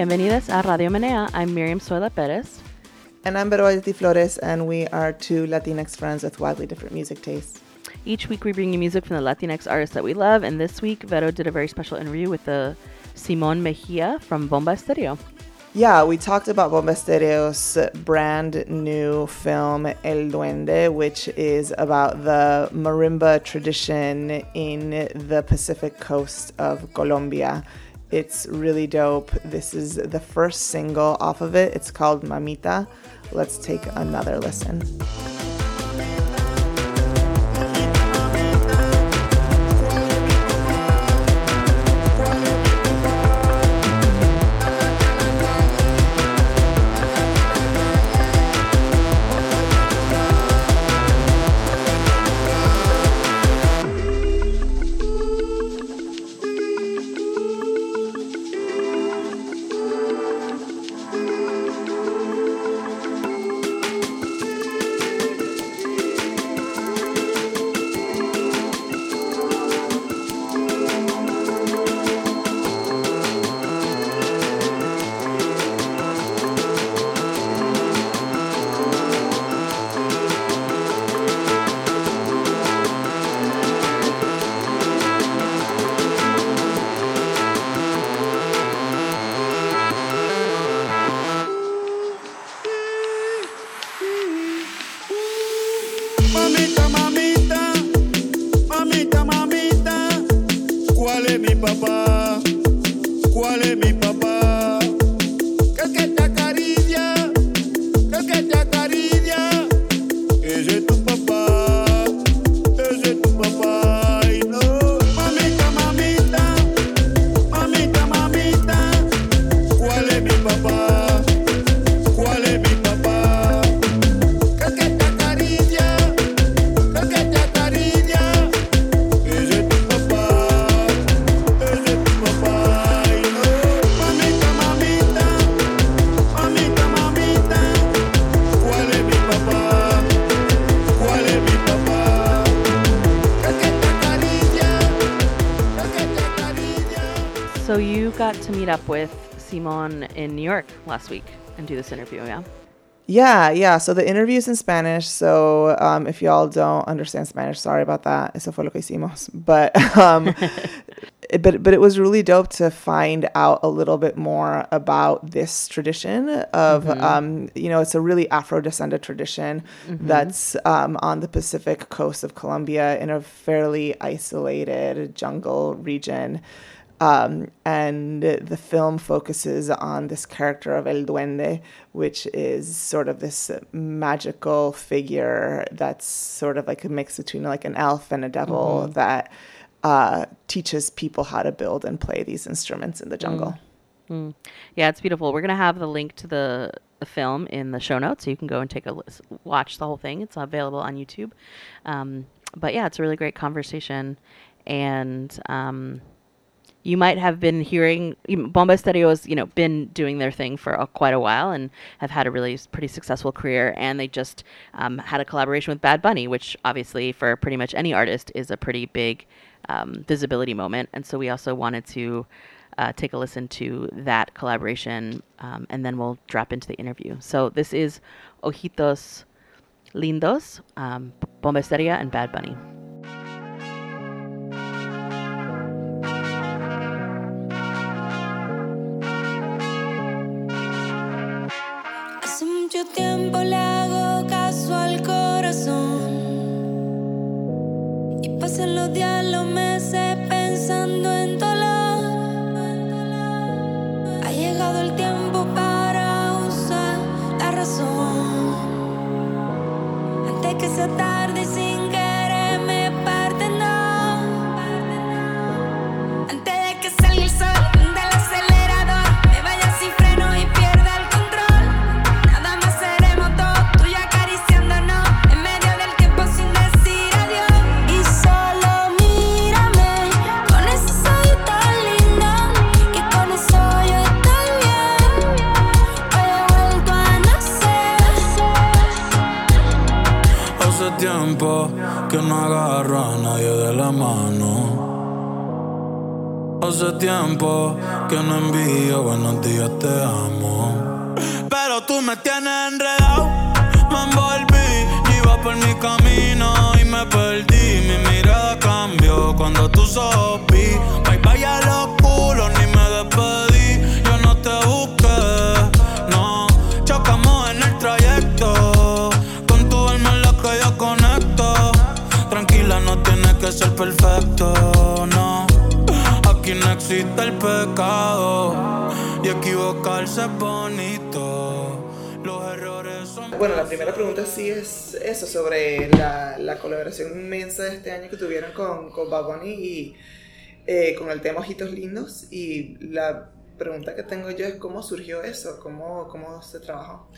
Bienvenidos a Radio Menea. I'm Miriam Soila Perez. And I'm Beroalti Flores, and we are two Latinx friends with wildly different music tastes. Each week we bring you music from the Latinx artists that we love, and this week Vero did a very special interview with the Simon Mejia from Bomba Estéreo. Yeah, we talked about Bomba Estereo's brand new film El Duende, which is about the marimba tradition in the Pacific coast of Colombia. It's really dope. This is the first single off of it. It's called Mamita. Let's take another listen. To meet up with Simon in New York last week and do this interview, yeah? Yeah, yeah. So the interview is in Spanish. So um, if y'all don't understand Spanish, sorry about that. Eso fue lo que hicimos. But um, it, but but it was really dope to find out a little bit more about this tradition of mm-hmm. um, you know it's a really Afro descended tradition mm-hmm. that's um, on the Pacific coast of Colombia in a fairly isolated jungle region. Um, and the film focuses on this character of El Duende, which is sort of this magical figure that's sort of like a mix between like an elf and a devil mm-hmm. that uh, teaches people how to build and play these instruments in the jungle. Mm. Mm. Yeah, it's beautiful. We're gonna have the link to the, the film in the show notes, so you can go and take a list, watch the whole thing. It's available on YouTube. Um, but yeah, it's a really great conversation, and um, you might have been hearing Bomba Estéreo has you know been doing their thing for a, quite a while and have had a really pretty successful career. And they just um, had a collaboration with Bad Bunny which obviously for pretty much any artist is a pretty big um, visibility moment. And so we also wanted to uh, take a listen to that collaboration um, and then we'll drop into the interview. So this is Ojitos Lindos um, Bomba Estéreo and Bad Bunny que no agarro a nadie de la mano. Hace tiempo que no envío buenos días, te amo. Pero tú me tienes enredado, me envolví, iba por mi camino y me perdí. Mi mirada cambió cuando tú sopí. Bye bye a los culos, ni me despedí. Existe el pecado. Y equivocarse es bonito. Los errores son. Bueno, la primera pregunta sí es eso, sobre la, la colaboración inmensa de este año que tuvieron con, con Bad Bunny y eh, con el tema Ojitos Lindos. Y la pregunta que tengo yo es cómo surgió eso, cómo, cómo se trabajó.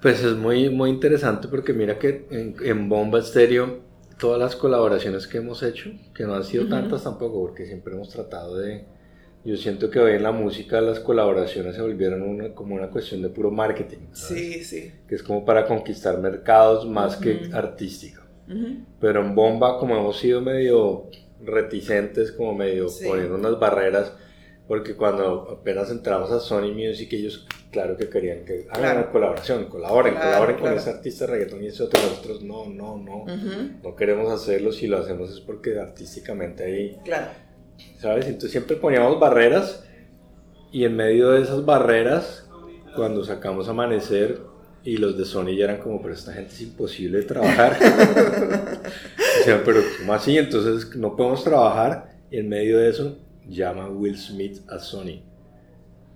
Pues es muy, muy interesante porque mira que en, en Bomba Estéreo todas las colaboraciones que hemos hecho, que no han sido tantas tampoco, porque siempre hemos tratado de... Yo siento que hoy en la música las colaboraciones se volvieron una- como una cuestión de puro marketing, ¿sabes? Sí, sí. que es como para conquistar mercados más que artístico. Ujú. Pero en Bomba, como hemos sido medio reticentes, como medio Sí. poniendo unas barreras, porque cuando apenas entramos a Sony Music, ellos, claro que querían que hagan Claro. una colaboración, colaboren, Claro, colaboren claro. con ese artista de reggaetón y ese otro. Nosotros, no, no, no, Ujú. no queremos hacerlo. Si lo hacemos es porque artísticamente ahí, Claro. ¿sabes? Entonces siempre poníamos barreras y en medio de esas barreras, cuando sacamos Amanecer y los de Sony ya eran como, pero esta gente es imposible de trabajar. o sea, pero ¿cómo así? Entonces no podemos trabajar y en medio de eso llama Will Smith a Sony.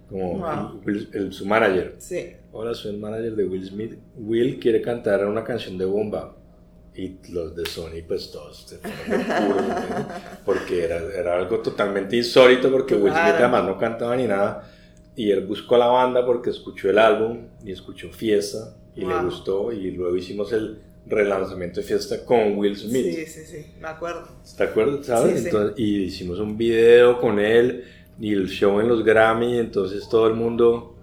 Como Wow. Will- el- su manager. Sí. Hola, soy el manager de Will Smith. Will quiere cantar una canción de bomba. Y los de Sony, pues todos se fueron de culo, ¿entiendes? Porque era, era algo totalmente insólito, porque Will Smith además no cantaba ni nada. Y él buscó la banda porque escuchó el álbum y escuchó Fiesta y le Wow. gustó. Y luego hicimos el relanzamiento de Fiesta con Will Smith. Sí, sí, sí. Me acuerdo. ¿Te acuerdas? ¿Sabes? Sí, sí. Entonces, y hicimos un video con él y el show en los Grammy, entonces todo el mundo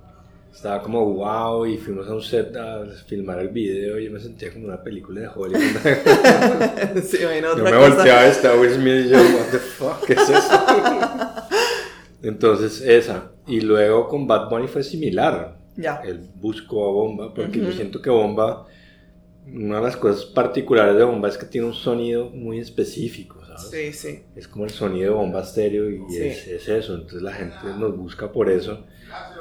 estaba como wow y fuimos a un set a filmar el video y yo me sentía como una película de Hollywood. sí, me vino yo otra me cosa. volteaba estaba Will Smith y yo, what the fuck, ¿qué es eso? entonces esa. Y luego con Bad Bunny fue similar. Ya. Él buscó a Bomba porque yo siento que Bomba, una de las cosas particulares de Bomba es que tiene un sonido muy específico, ¿sabes? Sí, sí. Es como el sonido de bomba estéreo y Sí. es, es eso. Entonces la gente nos busca por eso.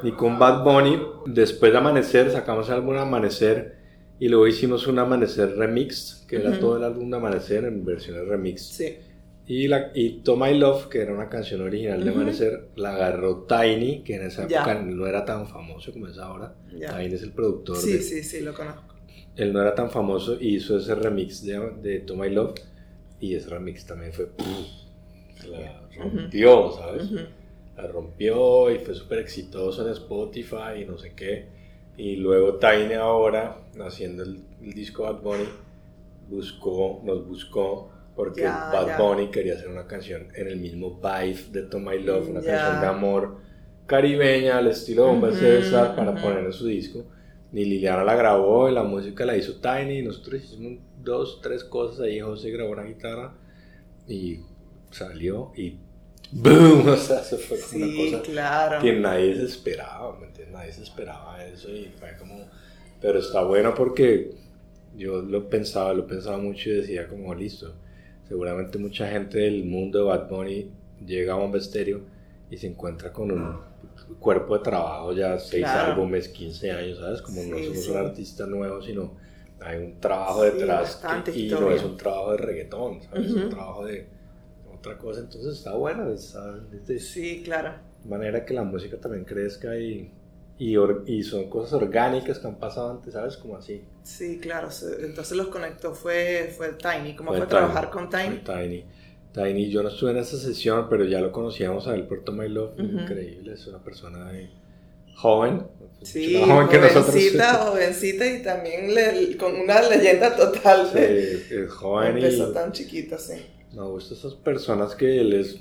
Y con Bad Bunny, después de Amanecer, sacamos el álbum Amanecer y luego hicimos un Amanecer remix, que era Ujú. todo el álbum de Amanecer en versiones remix. Sí. Y, la, y To My Love, que era una canción original de Ujú. Amanecer, la agarró Tiny, que en esa época no era tan famoso como es ahora. Ya. Tiny es el productor. Sí, de- sí, sí, lo conozco. Él no era tan famoso y hizo ese remix de, de To My Love. Y ese remix también fue. La rompió, ¿sabes? La rompió y fue súper exitoso en Spotify y no sé qué. Y luego Tiny ahora, haciendo el, el disco Bad Bunny, buscó, nos buscó porque Ya, Bad ya. Bunny quería hacer una canción en el mismo vibe de To My Love, una Ya. canción de amor caribeña al estilo Bomba Ujú, César para poner en su disco. Y Liliana la grabó y la música la hizo Tiny y nosotros hicimos dos, tres cosas ahí. José grabó una guitarra y salió y ¡boom! O sea, se fue como Sí, una cosa claro. que nadie se esperaba, ¿me entiendes? Nadie se esperaba eso y fue como... Pero está bueno porque yo lo pensaba, lo pensaba mucho y decía como listo. Seguramente mucha gente del mundo de Bad Bunny llega a Estéreo y se encuentra con un cuerpo de trabajo ya seis Claro. álbumes, 15 años, ¿sabes? Como no Sí, somos sí. un artista nuevo, sino hay un trabajo Sí, detrás que- y no es un trabajo de reggaetón, ¿sabes? Es un Ujú. trabajo de otra cosa, entonces está bueno, está, es de- Sí, claro. manera que la música también crezca y, y, or- y son cosas orgánicas que han pasado antes, ¿sabes? Como así. Sí, claro. Entonces los conectó fue, fue Tiny. ¿Cómo fue, Fue trabajar Tiny, con Tiny? fue Tiny. Tiny, yo no estuve en esa sesión, pero ya lo conocíamos a él por To My Love, Ujú. increíble, es una persona de- joven, Sí, joven que nosotros. jovencita, jovencita y también le- con una leyenda total. Sí, es joven y Empezó tan chiquito, sí. me gustan esas personas que él es,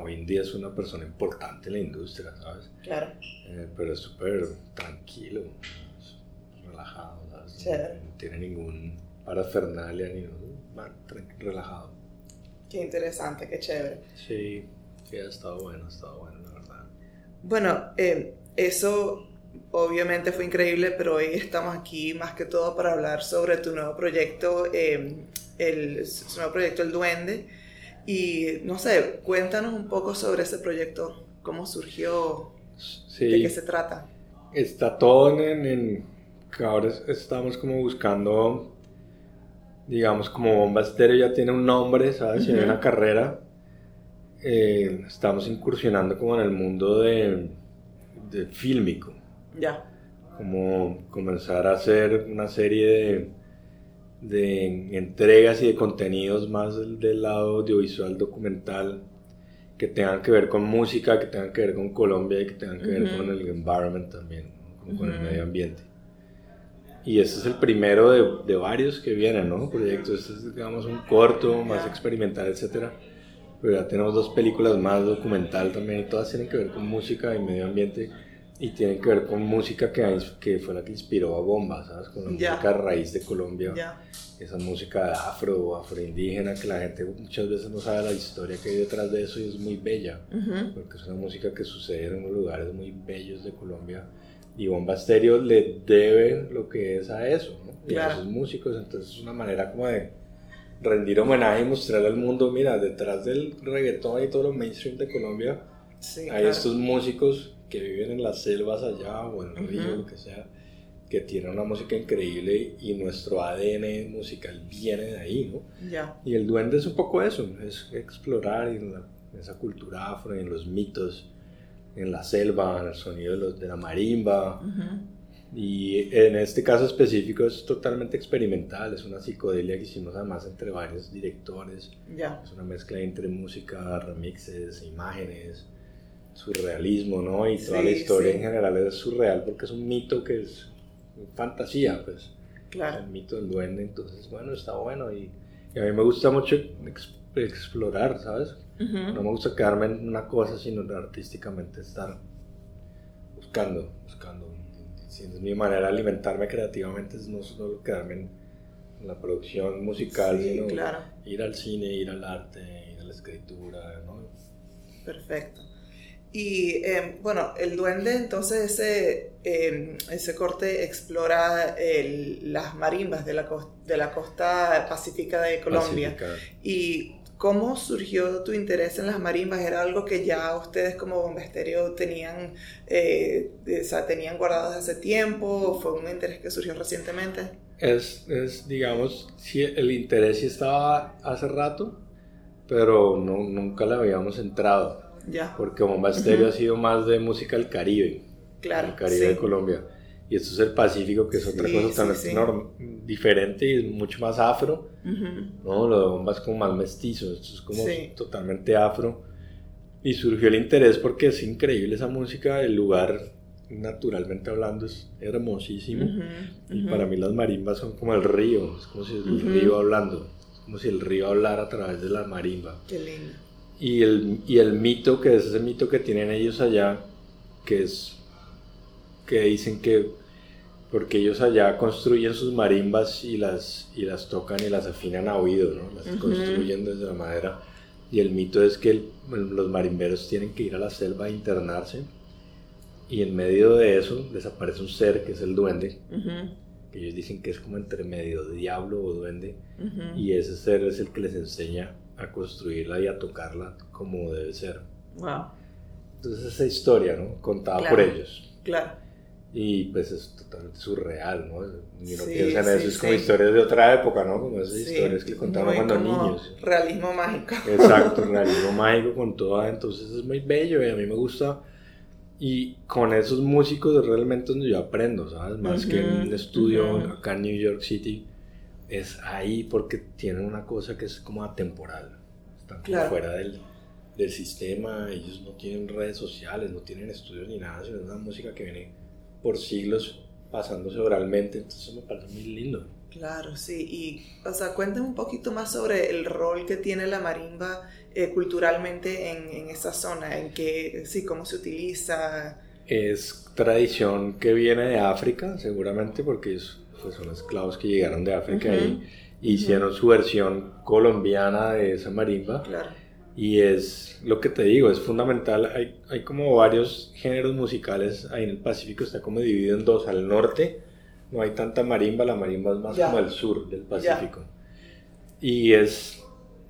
hoy en día es una persona importante en la industria, ¿sabes? Claro. Eh, pero es súper tranquilo, es relajado, ¿sabes? Chévere. No tiene ningún parafernalia ni nada, relajado. Qué interesante, qué chévere. Sí. Sí, ha estado bueno, ha estado bueno, la verdad. Bueno, eh, eso obviamente fue increíble, pero hoy estamos aquí más que todo para hablar sobre tu nuevo proyecto, eh, el, su nuevo proyecto El Duende. Y no sé, cuéntanos un poco sobre ese proyecto, cómo surgió, Sí. de qué se trata. Está todo en, en- ahora es- estamos como buscando, digamos, como Bomba Estéreo ya tiene un nombre, ¿sabes? Y hay Ujú. una carrera. eh, estamos incursionando como en el mundo de, de fílmico, Ya, como comenzar a hacer una serie de, de entregas y de contenidos más del, del lado audiovisual documental que tengan que ver con música, que tengan que ver con Colombia y que tengan que ver con el environment también, con el medio ambiente. Y este es el primero de, de varios que vienen, ¿no? Proyectos, este es digamos un corto, más experimental, etcétera. Pero ya tenemos dos películas más documental también y todas tienen que ver con música y medio ambiente y tienen que ver con música que, que fue la que inspiró a Bomba, ¿sabes? Con la Ya. música raíz de Colombia ya, esa música afro o afroindígena que la gente muchas veces no sabe la historia que hay detrás de eso y es muy bella, Ujú. porque es una música que sucede en unos lugares muy bellos de Colombia y Bomba Estéreo le debe lo que es a eso, ¿no? y Claro. a esos músicos, entonces es una manera como de rendir homenaje y mostrarle al mundo, mira, detrás del reggaetón y todo lo mainstream de Colombia sí, hay claro. estos músicos que viven en las selvas allá o en el río, Ujú. lo que sea, que tienen una música increíble y nuestro ADN musical viene de ahí, ¿no? Y el duende es un poco eso, es explorar en, la- en esa cultura afro, en los mitos, en la selva, en el sonido de, los- de la marimba. Ujú. Y en este caso específico es totalmente experimental, es una psicodelia que hicimos además entre varios directores. ya, Es una mezcla entre música, remixes, imágenes, surrealismo, ¿no? Y toda Sí, la historia sí. en general es surreal porque es un mito que es fantasía, pues. claro. El mito del duende, entonces, bueno, está bueno. Y, y a mí me gusta mucho ex- explorar, ¿sabes? No me gusta quedarme en una cosa, sino artísticamente estar buscando, buscando. Si es mi manera de alimentarme creativamente, es no solo quedarme en, en la producción musical, Sí, sino claro. ir al cine, ir al arte, ir a la escritura, ¿no? Perfecto. Y eh, bueno, el duende, entonces ese, eh, ese corte explora el- las marimbas de la, de la costa pacífica de Colombia. Pacífica. ¿Y cómo surgió tu interés en las marimbas? ¿Era algo que ya ustedes como Bombesterio tenían, eh, o sea, tenían guardados hace tiempo? ¿O fue un interés que surgió recientemente? Es, es, digamos, sí, el interés sí estaba hace rato, pero no, nunca le habíamos entrado. Ya, Porque Bomba Estéreo ha sido más de música del Caribe, claro. el Caribe sí. de Colombia. Y esto es el Pacífico, que es otra Sí, cosa tan sí. enorme- diferente y es mucho más afro. Ujú. ¿no? Lo de Bomba es como más mestizo, esto es como totalmente afro. Y surgió el interés porque es increíble esa música, el lugar, naturalmente hablando, es hermosísimo. Ujú, Y ujú. para mí las marimbas son como el río, es como si el Ujú. río hablando, es como si el río hablara a través de la marimba. Qué lindo. Y el, y el mito, que es ese mito que tienen ellos allá, que es que dicen que porque ellos allá construyen sus marimbas y las, y las tocan y las afinan a oído, ¿no? Las Ujú. construyen desde la madera. Y el mito es que el- los marimberos tienen que ir a la selva a internarse y en medio de eso desaparece un ser que es el duende, que ellos dicen que es como entre medio diablo o duende, y ese ser es el que les enseña a construirla y a tocarla como debe ser. Wow, Entonces esa historia, ¿no? Contada Claro. por ellos. claro. Y pues es totalmente surreal, ¿no? Y uno Sí, piensa en sí, eso, es como sí. historias de otra época, ¿no? Como esas historias que contaban cuando como niños. Realismo mágico. Exacto, realismo mágico con todo, entonces es muy bello y a mí me gusta. Y con esos músicos realmente es donde yo aprendo, ¿sabes? Más que en un estudio ujú. acá en New York City, es ahí porque tienen una cosa que es como atemporal. Están Claro. fuera del, del sistema, ellos no tienen redes sociales, no tienen estudios ni nada, sino es una música que viene por siglos pasándose oralmente, entonces me parece muy lindo. Claro, sí. Y, o sea, cuéntame un poquito más sobre el rol que tiene la marimba eh, culturalmente en, en esa zona, en que, sí, cómo se utiliza. Es tradición que viene de África, seguramente, porque es- pues, son esclavos que llegaron de África Ujú, y hicieron su versión colombiana de esa marimba. Claro. Y es lo que te digo, es fundamental. Hay, hay como varios géneros musicales ahí en el Pacífico, está como dividido en dos. Al norte no hay tanta marimba, la marimba es más como al sur del Pacífico. Y es,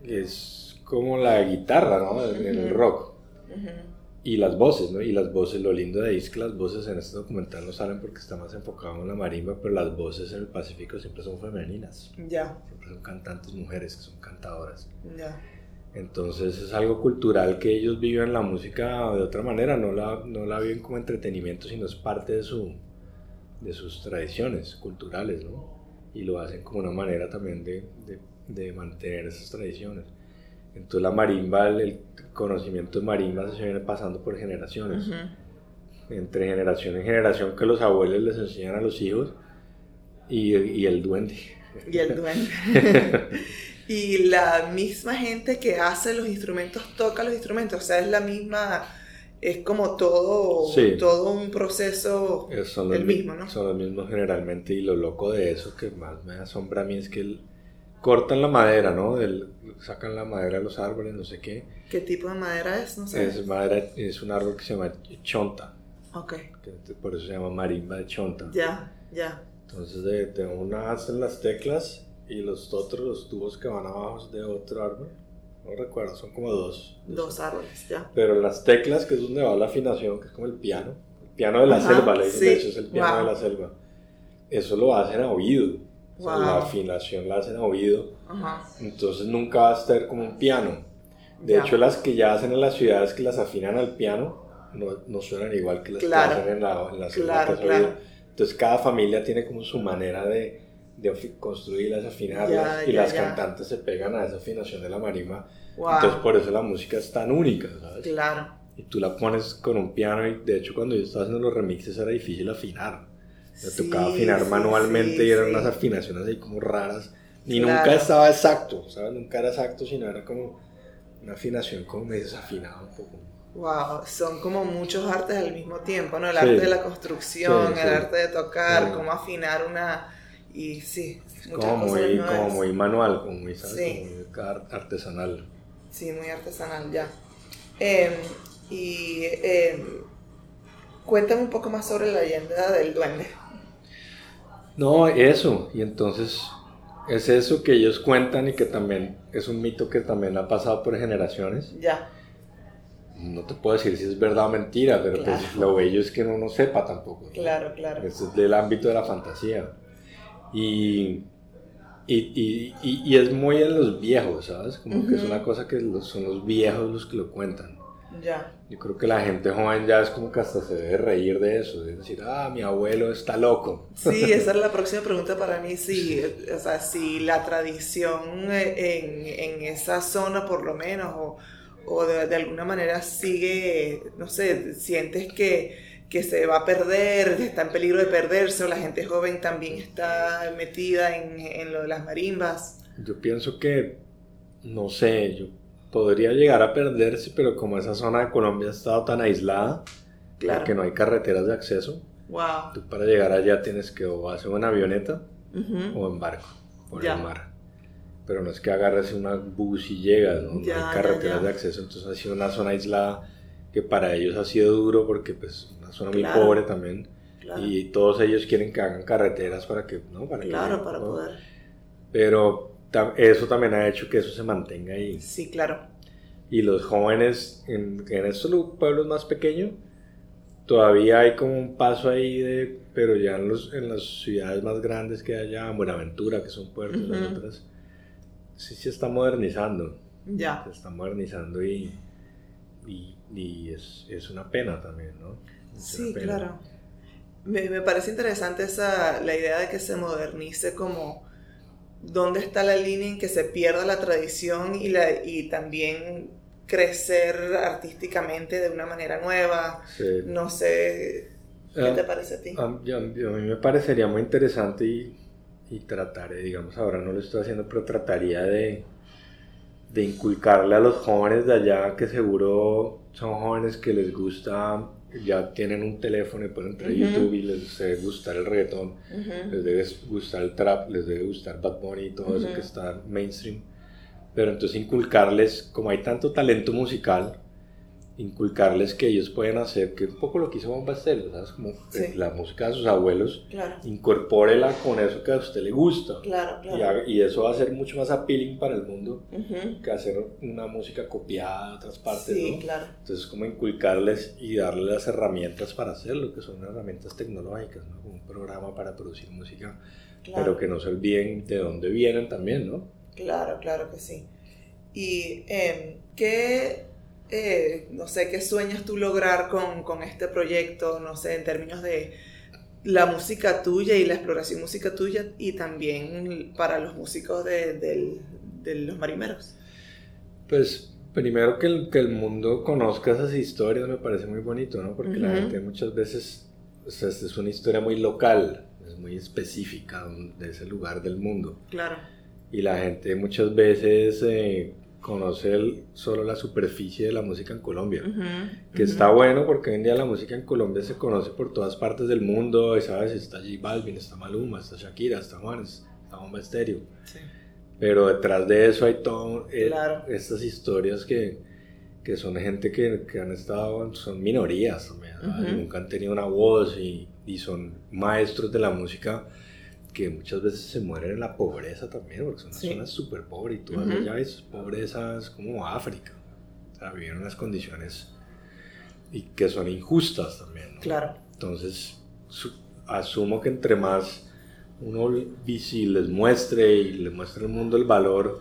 es como la guitarra, ¿no? En el rock. Ujú. Y las voces, ¿no? Y las voces, lo lindo de ahí es que las voces en este documental no salen porque está más enfocado en la marimba, pero las voces en el Pacífico siempre son femeninas. Ya, Siempre son cantantes mujeres que son cantadoras. ya. Entonces es algo cultural que ellos viven la música de otra manera, no la, no la viven como entretenimiento, sino es parte de, su, de sus tradiciones culturales, ¿no? Y lo hacen como una manera también de, de, de mantener esas tradiciones. Entonces la marimba, el, conocimiento de marimba se viene pasando por generaciones, Ujú. entre generación en generación que los abuelos les enseñan a los hijos y, y el duende. Y el duende. y la misma gente que hace los instrumentos toca los instrumentos. O sea, es la misma. Es como todo, Sí. todo un proceso Son el mi- mismo, ¿no? Son los mismos generalmente y lo loco de eso que más me asombra a mí es que el- cortan la madera, ¿no? Del- sacan la madera de los árboles, no sé qué. ¿Qué tipo de madera es? No sé. Es madera, es un árbol que se llama chonta, Ok. que por eso se llama marimba de chonta. Ya, ya. Entonces de, de una hacen las teclas y los otros, los tubos que van abajo de otro árbol. No recuerdo, son como dos. Dos árboles, ya. Pero las teclas, que es donde va la afinación, que es como el piano, el piano de la Ajá, selva, le dicen, de sí. hecho es el piano Wow. de la selva. Eso lo hacen a oído. O sea, la afinación la hacen a oído. Ajá. Entonces nunca va a estar como un piano. De Ya. hecho, las que ya hacen en las ciudades que las afinan al piano no, no suenan igual que las Claro. que hacen en la, en la selva Claro, que claro. Entonces cada familia tiene como su manera de, de construirlas, afinarlas. Ya, y ya, las cantantes se pegan a esa afinación de la marimba. Wow. Entonces por eso la música es tan única, ¿sabes? Claro. Y tú la pones con un piano y de hecho cuando yo estaba haciendo los remixes era difícil afinar. Me Sí, tocaba afinar sí, manualmente sí, y eran unas afinaciones ahí como raras. Y Claro. nunca estaba exacto, ¿sabes? Nunca era exacto, sino era como una afinación como medio desafinada un poco. Wow, son como muchos artes al mismo tiempo, ¿no? El arte de la construcción, el arte de tocar, cómo afinar una... Y sí, muchas Como cosas muy, como muy manual, como muy, ¿sabes? Como muy ar- artesanal. Sí, muy artesanal, ya. Em, y em, cuéntame un poco más sobre la leyenda del duende. No, eso. Y entonces es eso que ellos cuentan y que también es un mito que también ha pasado por generaciones. Ya, No te puedo decir si es verdad o mentira, pero pues lo bello es que uno no sepa tampoco. ¿no? claro, claro. Eso es del ámbito de la fantasía. Y, y, y, es muy en los viejos, ¿sabes? Como que es una cosa que los- son los viejos los que lo cuentan. Ya, Yo creo que la gente joven ya es como que hasta se debe reír de eso, de decir, ah, mi abuelo está loco. Sí, esa era la próxima pregunta para mí, si, o sea, si la tradición en, en esa zona por lo menos, o, o de, de alguna manera sigue, no sé, sientes que, que se va a perder, que está en peligro de perderse, o la gente joven también está metida en, en lo de las marimbas. Yo pienso que, no sé, yo podría llegar a perderse, pero como esa zona de Colombia ha estado tan aislada, Claro. que no hay carreteras de acceso, Wow. tú para llegar allá tienes que o hacer una avioneta Ujú. o en barco, por el mar. Pero no es que agarres una bus y llegas, ¿no? No Ya, hay carreteras ya, ya. de acceso, entonces ha sido una zona aislada que para ellos ha sido duro porque pues una zona muy pobre también Claro, y todos ellos quieren que hagan carreteras para que, ¿no? Para que- claro, para ¿no? poder. Pero eso también ha hecho que eso se mantenga ahí. Sí, claro. Y los jóvenes en, en estos pueblos más pequeños, todavía hay como un paso ahí de, pero ya en, los, en las ciudades más grandes que haya, en Buenaventura, que son puertos, Ujú. otras, sí se está modernizando, Ya. se está modernizando y, y, y es, es una pena también, ¿no? Es Sí, claro. Me, me parece interesante esa, la idea de que se modernice como dónde está la línea en que se pierda la tradición y, la, y también crecer artísticamente de una manera nueva. Sí. No sé, ¿qué Ah, te parece a ti? A, yo- yo- a mí me parecería muy interesante y, y trataré, digamos, ahora no lo estoy haciendo, pero trataría de, de inculcarle a los jóvenes de allá que seguro son jóvenes que les gusta, ya tienen un teléfono y pueden entrar a Ujú. YouTube y les debe gustar el reggaetón, les debe gustar el trap, les debe gustar Bad Bunny y todo eso que está mainstream. Pero entonces inculcarles, como hay tanto talento musical, inculcarles que ellos pueden hacer, que un poco lo que hizo Bomba Estéreo, ¿sabes? Como Sí. la música de sus abuelos, Claro, incorpórela con eso que a usted le gusta. claro, Y, claro. haga- y eso va a ser mucho más appealing para el mundo Ujú. que hacer una música copiada de otras partes, Sí, ¿no? claro. Entonces, como inculcarles y darles las herramientas para hacerlo, que son herramientas tecnológicas, ¿no? Como un programa para producir música, Claro. pero que no se olviden de dónde vienen también, ¿no? Claro, claro que sí. ¿Y em, qué, eh, no sé, qué sueñas tú lograr con, con este proyecto, no sé, en términos de la música tuya y la exploración música tuya y también para los músicos de, del- de los marimeros? Pues primero que el, que el mundo conozca esas historias me parece muy bonito, ¿no? Porque la gente muchas veces, o sea, es una historia muy local, es muy específica de ese lugar del mundo. Claro. Y la gente muchas veces eh, conoce el- solo la superficie de la música en Colombia. Que está bueno porque hoy en día la música en Colombia se conoce por todas partes del mundo. Y sabes, está J Balvin, está Maluma, está Shakira, está Juanes, está Bomba Estéreo. Sí. Pero detrás de eso hay todo eh, Claro. estas historias que, que son gente que, que han estado, son minorías también, ¿sabes? Ujú. nunca han tenido una voz y, y son maestros de la música que muchas veces se mueren en la pobreza también, porque son Sí. zonas súper pobres y tú vas Ujú. allá y es pobreza es como África, o sea, en unas condiciones y que son injustas también. ¿no? Claro. Entonces, su- asumo que entre más uno visi- les muestre y le muestre al mundo el valor,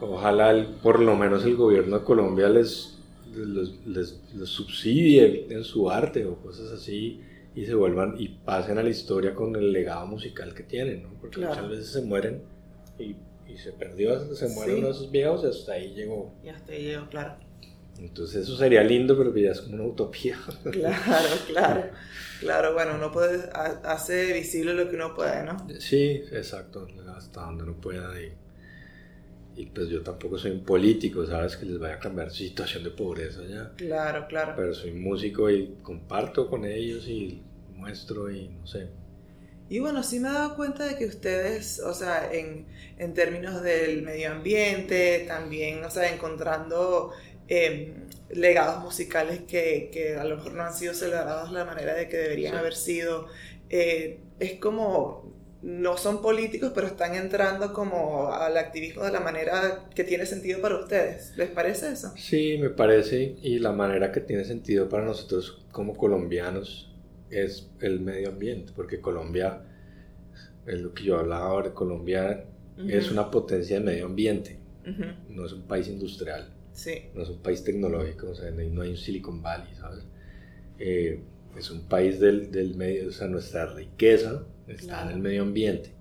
ojalá el- por lo menos el gobierno de Colombia les, les, les- les subsidie en su arte o cosas así y se vuelvan y pasen a la historia con el legado musical que tienen, ¿no? Porque Claro. muchas veces se mueren y, y se perdió, se mueren Sí. uno de esos viejos y hasta ahí llegó. Y hasta ahí llego, claro. Entonces eso sería lindo, pero ya es como una utopía. Claro, claro. Claro, bueno, uno puede, ha- hace visible lo que uno puede, ¿no? Sí, exacto, hasta donde no pueda. Y, y pues yo tampoco soy un político, ¿sabes? Que les vaya a cambiar su situación de pobreza ya. Claro, claro. Pero soy músico y comparto con ellos y muestro y no sé. Y bueno, sí me he dado cuenta de que ustedes, o sea, en, en términos del medio ambiente, también, o sea, encontrando eh, legados musicales que, que a lo mejor no han sido celebrados de la manera de que deberían Sí. haber sido, eh, es como, no son políticos, pero están entrando como al activismo de la manera que tiene sentido para ustedes. ¿Les parece eso? Sí, me parece, y la manera que tiene sentido para nosotros como colombianos es el medio ambiente, porque Colombia, es lo que yo hablaba ahora, Colombia es una potencia de medio ambiente, no es un país industrial. Sí, no es un país tecnológico, o sea, no hay, no hay un Silicon Valley, ¿sabes? Eh, es un país del, del medio, o sea, nuestra riqueza está Claro. en el medio ambiente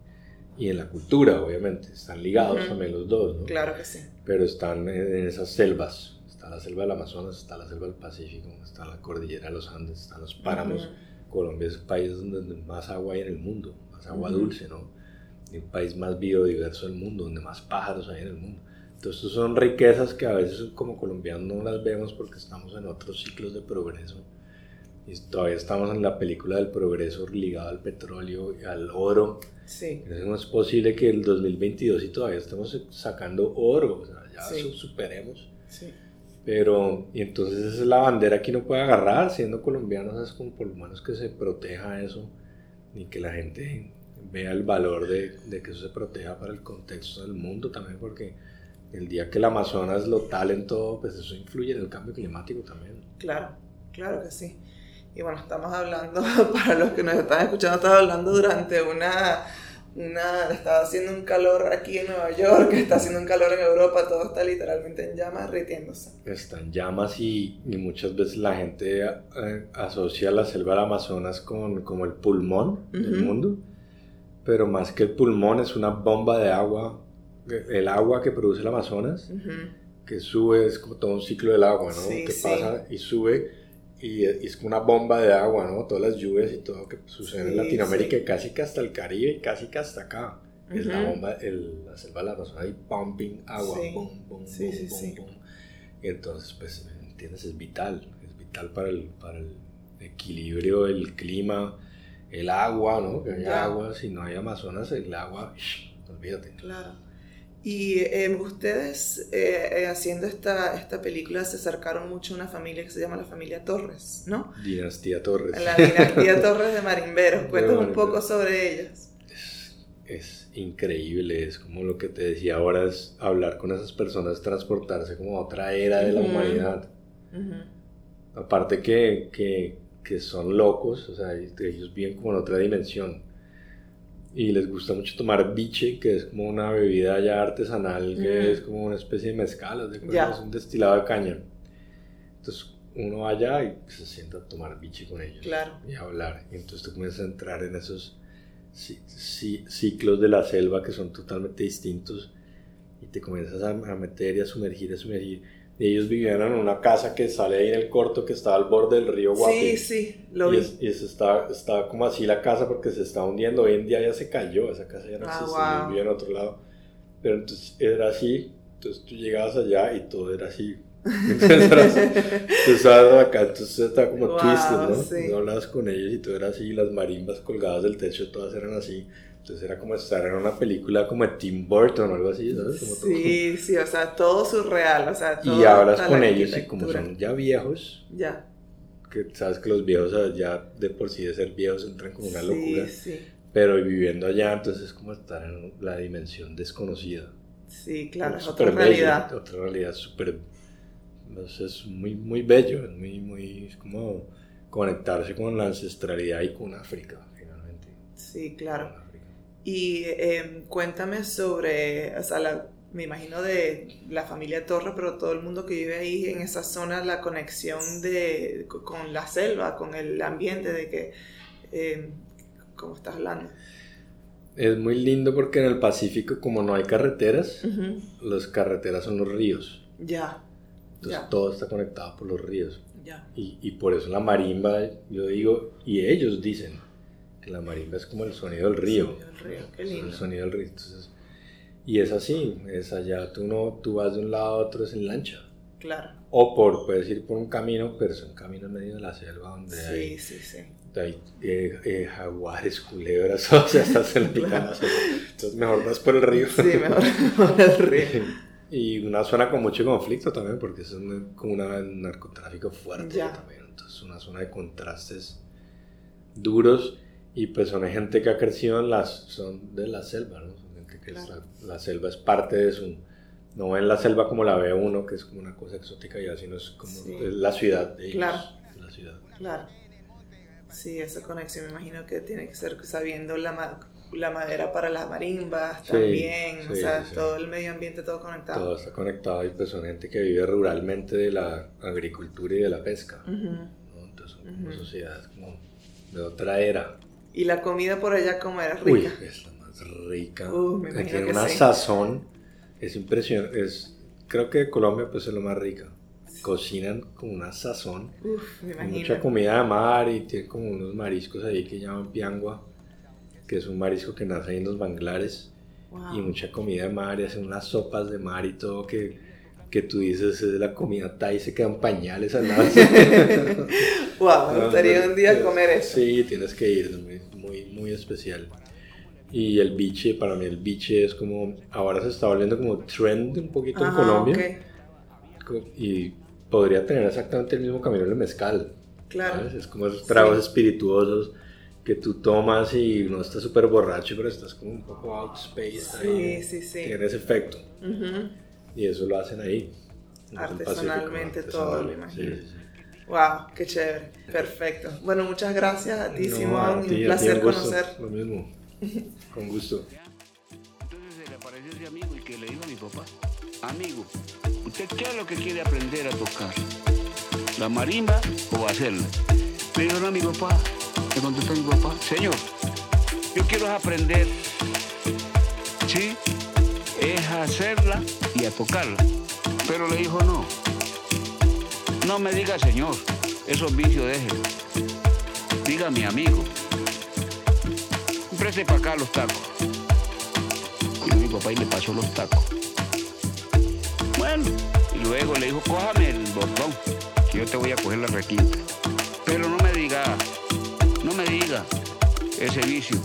y en la cultura, obviamente, están ligados Ujú. también los dos, ¿no? claro que sí. Pero están en, esas selvas, está la selva del Amazonas, está la selva del Pacífico, está la cordillera de los Andes, están los páramos. Ujú. Colombia es el país donde más agua hay en el mundo, más agua Ujú. dulce, ¿no? Un país más biodiverso del mundo, donde más pájaros hay en el mundo. Entonces, son riquezas que a veces como colombianos no las vemos porque estamos en otros ciclos de progreso. Y todavía estamos en la película del progreso ligado al petróleo y al oro. Sí, Entonces, no es posible que el 2022 y todavía estemos sacando oro. O sea, ya Sí. su- superemos. sí. Pero, y entonces esa es la bandera que uno puede agarrar, siendo colombianos, es como por lo menos que se proteja eso y que la gente vea el valor de, de que eso se proteja para el contexto del mundo también, porque el día que el Amazonas lo talen todo, pues eso influye en el cambio climático también. Claro, claro que sí. Y bueno, estamos hablando, para los que nos están escuchando, estamos hablando durante una, una, está haciendo un calor aquí en Nueva York, está haciendo un calor en Europa, todo está literalmente en llamas, derritiéndose. Están llamas y, y muchas veces la gente eh, asocia la selva del Amazonas con como el pulmón del mundo, pero más que el pulmón es una bomba de agua, el agua que produce el Amazonas. Que sube, es como todo un ciclo del agua, ¿no? Sí, que sí. pasa y sube y, y es como una bomba de agua, ¿no? Todas las lluvias y todo que sucede en Sí, Latinoamérica, sí. y casi que hasta el Caribe y casi que hasta acá. Es la bomba, el, la selva de la Amazonas y pumping agua, Sí. boom, boom, Sí, boom, sí, boom. Y entonces, pues, ¿me entiendes? Es vital, es vital para el, para el equilibrio del clima, el agua, ¿no? Que haya Ya. agua, si no hay Amazonas, el agua, olvídate. Claro. Y eh, ustedes eh, eh, haciendo esta, esta película se acercaron mucho a una familia que se llama la familia Torres, ¿no? Dinastía Torres. La dinastía Torres de Marimberos. Cuéntanos un poco sobre ellos. Es increíble, es como lo que te decía ahora, es hablar con esas personas, transportarse como a otra era de la humanidad. Aparte que, que, que son locos, o sea, ellos viven como en otra dimensión. Y les gusta mucho tomar biche, que es como una bebida ya artesanal, que Mm. es como una especie de mezcal, ¿haz de? Ya. es un destilado de caña. Entonces uno va allá y se sienta a tomar biche con ellos Claro. y a hablar. Y entonces tú comienzas a entrar en esos ci- ci- ciclos de la selva que son totalmente distintos y te comienzas a, a meter y a sumergir, a sumergir. Ellos vivían en una casa que sale ahí en el corto que estaba al borde del río Sí, Guapi. sí, lo y vi. es- y eso estaba, estaba como así la casa porque se estaba hundiendo. Hoy en día ya se cayó, esa casa ya no Ah, existe, wow. vivía en otro lado. Pero entonces era así, entonces tú llegabas allá y todo era así. Entonces, era así. tú estabas acá, entonces estaba como Wow, twisted, ¿no? sí. Tú hablabas con ellos y todo era así, las marimbas colgadas del techo, todas eran así. Entonces era como estar en una película como de Tim Burton o algo así, ¿sabes? Como todo- Sí, sí, o sea, todo surreal, o sea, Y hablas la con ellos y como son ya viejos, Ya. que sabes que los viejos ya de por sí de ser viejos entran como una locura. Sí, sí, Pero viviendo allá, entonces es como estar en la dimensión desconocida. sí, claro, es otra bello, realidad. otra realidad súper. es muy, muy bello, es muy, muy. Es como conectarse con la ancestralidad y con África, finalmente. Sí, claro. Y eh, cuéntame sobre, o sea, la- me imagino de la familia Torres, pero todo el mundo que vive ahí en esa zona, la conexión de, con la selva, con el ambiente, de que, eh, ¿cómo estás hablando? Es muy lindo porque en el Pacífico, como no hay carreteras, Ujú. las carreteras son los ríos. Ya, Entonces Ya. todo está conectado por los ríos. ya. Y, y por eso la marimba, yo digo, y ellos dicen que la marimba es como el sonido del río. Sonido del río, qué lindo. El sonido del río. Entonces, y es así, es allá, tú, no, tú vas de un lado a otro es en lancha. Claro. O por, puedes ir por un camino, pero es un camino en medio de la selva donde Sí, hay, sí, sí. hay eh, eh, jaguares, culebras, o sea, estás en la selva. Entonces mejor vas por el río. Sí, mejor, mejor el río. Y una zona con mucho conflicto también, porque es un- como una- un narcotráfico fuerte Ya. también. Entonces, una zona de contrastes duros. Y pues son gente que ha crecido en las. son de la selva, ¿no? Son gente que es Claro. la, la selva es parte de su. No ven la selva como la ve uno, que es como una cosa exótica ya, sino es como Sí. es la ciudad de ellos. Claro. La ciudad. Claro. Sí, esa conexión me imagino que tiene que ser sabiendo la, ma- la madera para las marimbas Sí, también, o sea, todo el medio ambiente todo conectado. Todo está conectado y pues son gente que vive ruralmente de la agricultura y de la pesca. Entonces son como Ujú. sociedades como de otra era. Y la comida por allá como era Uy, rica. es la más rica. Uh, me Tiene una sí. sazón, es impresionante. Es, creo que Colombia pues es lo más rica. Cocinan con una sazón. Uf, me imagino. mucha comida de mar y tiene como unos mariscos ahí que llaman piangua, que es un marisco que nace ahí en los manglares. Wow. Y mucha comida de mar y hacen unas sopas de mar y todo que, que tú dices es la comida thai se quedan pañales al lado. Wow, me gustaría un día comer eso. Sí, tienes que ir, muy, muy, especial. Y el biche, para mí el biche es como, ahora se está volviendo como trend un poquito en Ajá, Colombia. ok. Co- Y podría tener exactamente el mismo camino el mezcal. Claro. ¿sabes? Es como esos tragos espirituosos que tú tomas y no estás súper borracho, pero estás como un poco outspace. Sí, sí, sí. Tiene ese efecto. Ujú. Y eso lo hacen ahí. en Artesanalmente Pacífico, todo, artesanal. me imagino. Sí, sí, sí. Wow, qué chévere. Perfecto. Bueno, muchas gracias a ti, No, Simón. a ti, a un ti, placer un gusto. conocer. Lo mismo. Con gusto. Entonces se le apareció ese amigo y que le dijo a mi papá, amigo, ¿usted qué es lo que quiere aprender a tocar? ¿La marimba o hacerla? Le dijo, no, mi papá, le contestó mi papá, señor, yo quiero aprender, sí, es hacerla y a tocarla. Pero le dijo, no, no me diga señor, esos vicios déjelo. Diga mi amigo, preste para acá los tacos. Y mi papá y le pasó los tacos. Bueno, y luego le dijo, cójame el botón, que yo te voy a coger la requinta. Pero no me diga, no me diga ese vicio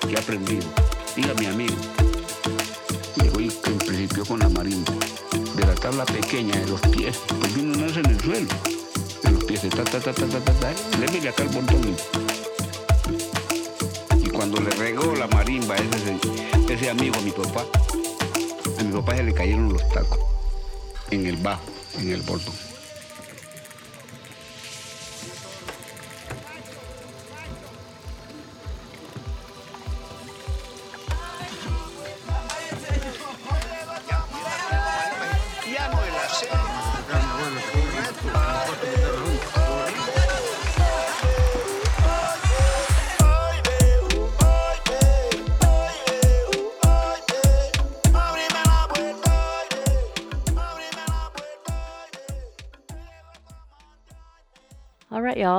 que he aprendido. Diga mi amigo. Llegó y principió con la marimba. De la tabla pequeña de los pies, porque uno nace en el suelo. De los pies, de ta, ta, ta, ta, ta, ta, ta. Lévele acá el botón. Y cuando le regó la marimba ese, ese amigo a mi papá, a mi papá se le cayeron los tacos en el bajo, en el botón.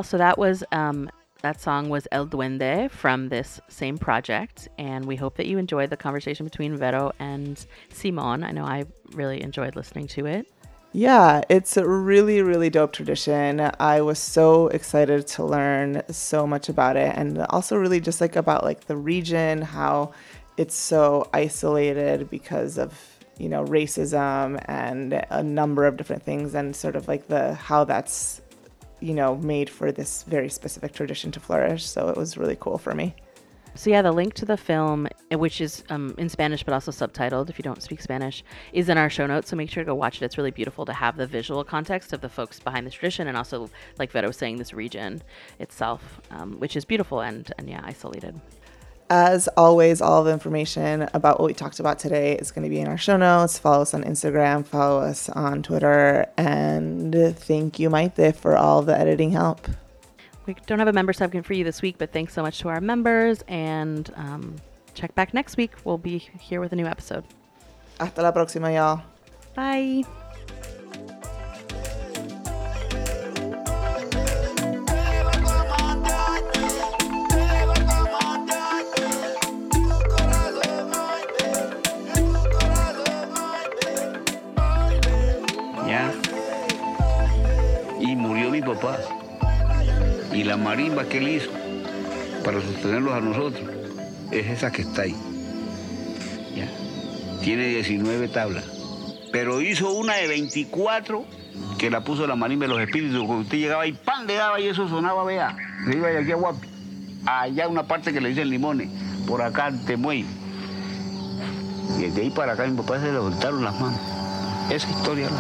So that was um, that song was El Duende from this same project, and we hope that you enjoyed the conversation between Vero and Simon. I know I really enjoyed listening to it. Yeah, it's a really, really dope tradition. I was so excited to learn so much about it and also really just like about like the region, how it's so isolated because of, you know, racism and a number of different things and sort of like the how that's, you know, made for this very specific tradition to flourish. So it was really cool for me. So yeah, the link to the film, which is um, in Spanish but also subtitled if you don't speak Spanish, is in our show notes. So make sure to go watch it. It's really beautiful to have the visual context of the folks behind this tradition, and also, like Vero was saying, this region itself, um, which is beautiful and and yeah, isolated. As always, all the information about what we talked about today is going to be in our show notes. Follow us on Instagram, follow us on Twitter, and thank you, Maite, for all the editing help. We don't have a member segment for you this week, but thanks so much to our members, and um, check back next week. We'll be here with a new episode. Hasta la próxima, y'all. Bye. Marimba que él hizo para sostenerlos a nosotros es esa que está ahí. Tiene 19 tablas. Pero hizo una de 24 que la puso la marimba de los espíritus. Cuando usted llegaba y pan le daba y eso sonaba, vea. Se iba de aquí a Guapi. Allá una parte que le dicen limones. Por acá Temuey. Y de ahí para acá mi papá se le soltaron las manos. Esa historia la.